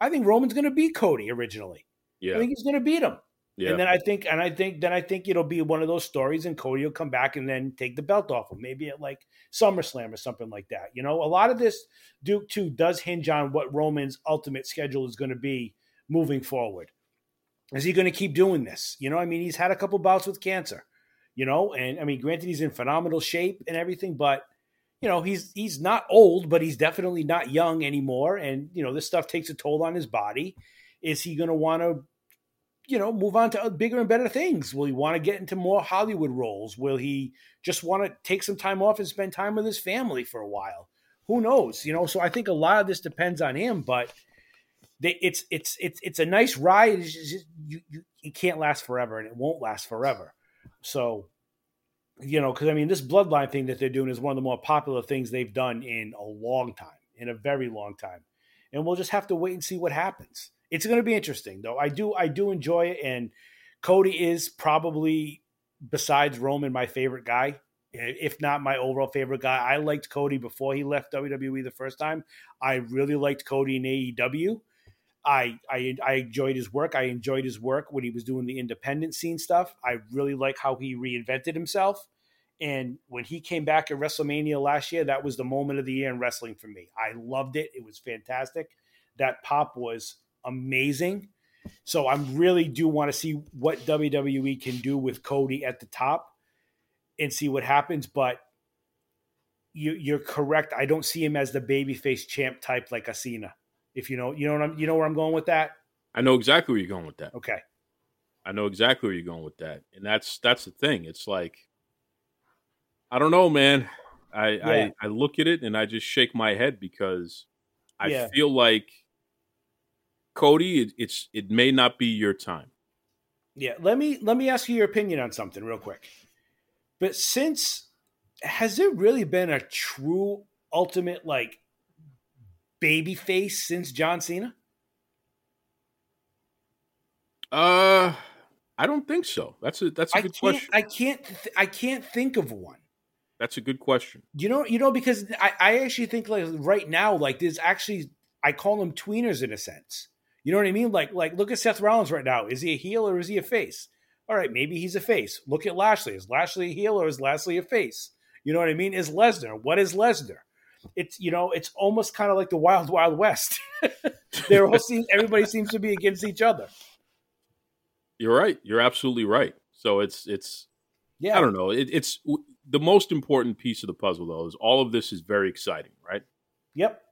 I think Roman's gonna beat Cody originally. Yeah, I think he's gonna beat him. yeah. And then I think, and I think, then I think it'll be one of those stories, and Cody will come back and then take the belt off him, maybe at like SummerSlam or something like that. You know, a lot of this Duke too does hinge on what Roman's ultimate schedule is going to be moving forward. Is he going to keep doing this? You know, I mean, he's had a couple bouts with cancer. You know, and I mean, granted, he's in phenomenal shape and everything, but you know, he's he's not old, but he's definitely not young anymore. And you know, this stuff takes a toll on his body. Is he going to want to you know, move on to uh, bigger and better things? Will he want to get into more Hollywood roles? Will he just want to take some time off and spend time with his family for a while? Who knows? You know, so I think a lot of this depends on him, but they, it's it's it's it's a nice ride. Just, you, you it can't last forever, and it won't last forever. So, you know, because I mean, this bloodline thing that they're doing is one of the more popular things they've done in a long time, in a very long time, and we'll just have to wait and see what happens. It's going to be interesting, though. I do I do enjoy it, and Cody is probably besides Roman my favorite guy, if not my overall favorite guy. I liked Cody before he left WWE the first time. I really liked Cody in AEW. I, I I enjoyed his work. I enjoyed his work when he was doing the independent scene stuff. I really like how he reinvented himself. And when he came back at WrestleMania last year, that was the moment of the year in wrestling for me. I loved it. It was fantastic. That pop was amazing. So I really do want to see what WWE can do with Cody at the top and see what happens. But you, you're correct. I don't see him as the babyface champ type like a Cena. If you know, you know what I'm, you know where I'm going with that. I know exactly where you're going with that. Okay. I know exactly where you're going with that, and that's that's the thing. It's like I don't know, man. I Yeah. I, I look at it and I just shake my head because I Yeah. feel like Cody, it, it's it may not be your time. Yeah, let me let me ask you your opinion on something real quick. But since has there really been a true ultimate like baby face since John Cena? Uh, I don't think so. That's a that's a I good question. I can't. Th- I can't think of one. That's a good question. You know. You know because I, I actually think like right now like there's actually I call them tweeners in a sense. You know what I mean? Like like look at Seth Rollins right now. Is he a heel or is he a face? All right, maybe he's a face. Look at Lashley. Is Lashley a heel or is Lashley a face? You know what I mean? Is Lesnar? What is Lesnar? It's you know, it's almost kind of like the Wild Wild West. They're all seem, everybody seems to be against each other. You're right. You're absolutely right. So it's it's Yeah, I don't know. It, it's the most important piece of the puzzle though is all of this is very exciting, right? Yep.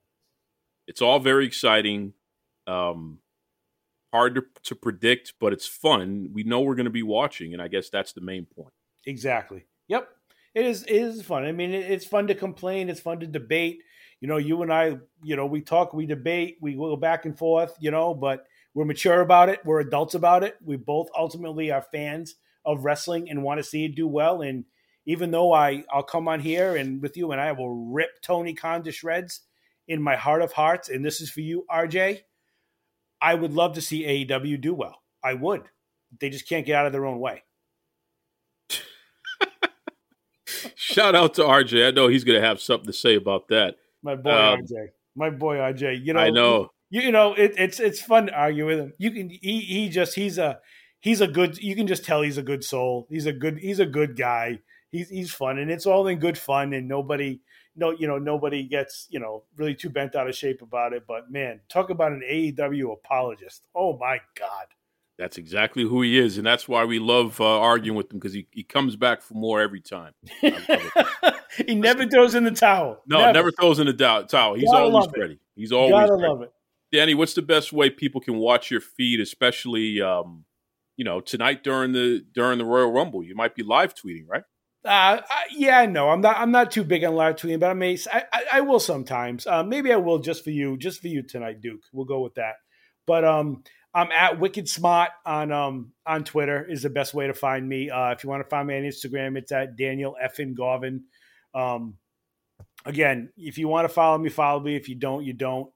It's all very exciting. Um, hard to, to predict, but it's fun. We know we're going to be watching, and I guess that's the main point. Exactly. Yep. It is. It is fun. I mean, it, it's fun to complain. It's fun to debate. You know, you and I. You know, we talk, we debate, we go back and forth. You know, but we're mature about it. We're adults about it. We both ultimately are fans of wrestling and want to see it do well. And even though I, I'll come on here and with you and I will rip Tony Khan to shreds in my heart of hearts. And this is for you, RJ. I would love to see AEW do well. I would. They just can't get out of their own way. Shout out to RJ. I know he's going to have something to say about that. My boy Um, RJ. My boy RJ. You know, I know. You, you know, it, it's it's fun to argue with him. You can he he just he's a he's a good. You can just tell he's a good soul. He's a good he's a good guy. He's he's fun, and it's all in good fun, and nobody no you know nobody gets you know really too bent out of shape about it. But man, talk about an AEW apologist. Oh my god. That's exactly who he is, and that's why we love uh, arguing with him because he, he comes back for more every time. he never throws in the towel. No, never, throws in the dow- towel. He's Gotta always it. ready. He's always Gotta ready. love it. Danny, what's the best way people can watch your feed, especially um, you know tonight during the during the Royal Rumble? You might be live tweeting, right? Uh, I, yeah, no, I'm not. I'm not too big on live tweeting, but I may. I, I, I will sometimes. Uh, maybe I will just for you, just for you tonight, Duke. We'll go with that. But um, I'm at Wicked Smart on um on Twitter is the best way to find me. Uh, if you want to find me on Instagram, it's at Daniel Effin Garvin. Um, again, if you want to follow me, follow me. If you don't, you don't.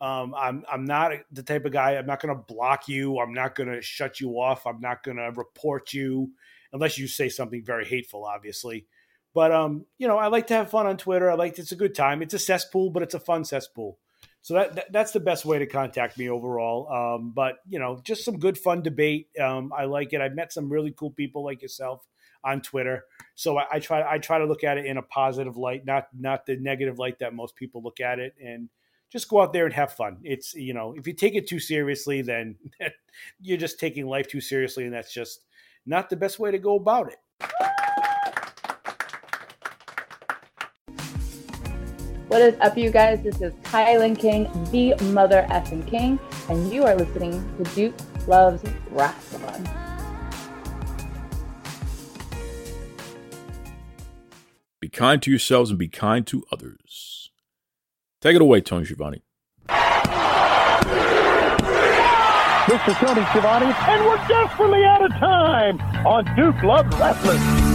Um, I'm I'm not the type of guy. I'm not going to block you. I'm not going to shut you off. I'm not going to report you unless you say something very hateful, obviously. But um, you know, I like to have fun on Twitter. I like it's a good time. It's a cesspool, but it's a fun cesspool. So that, that that's the best way to contact me overall. Um, but you know, just some good fun debate. Um, I like it. I've met some really cool people like yourself on Twitter. So I, I try I try to look at it in a positive light, not not the negative light that most people look at it, and just go out there and have fun. It's you know, if you take it too seriously, then you're just taking life too seriously, and that's just not the best way to go about it. What is up, you guys? This is Kylan King, the mother effing king, and you are listening to Duke Loves Wrestling. Be kind to yourselves and be kind to others. Take it away, Tony Schiavone. Mr. Tony Schiavone, and we're desperately out of time on Duke Loves Wrestling.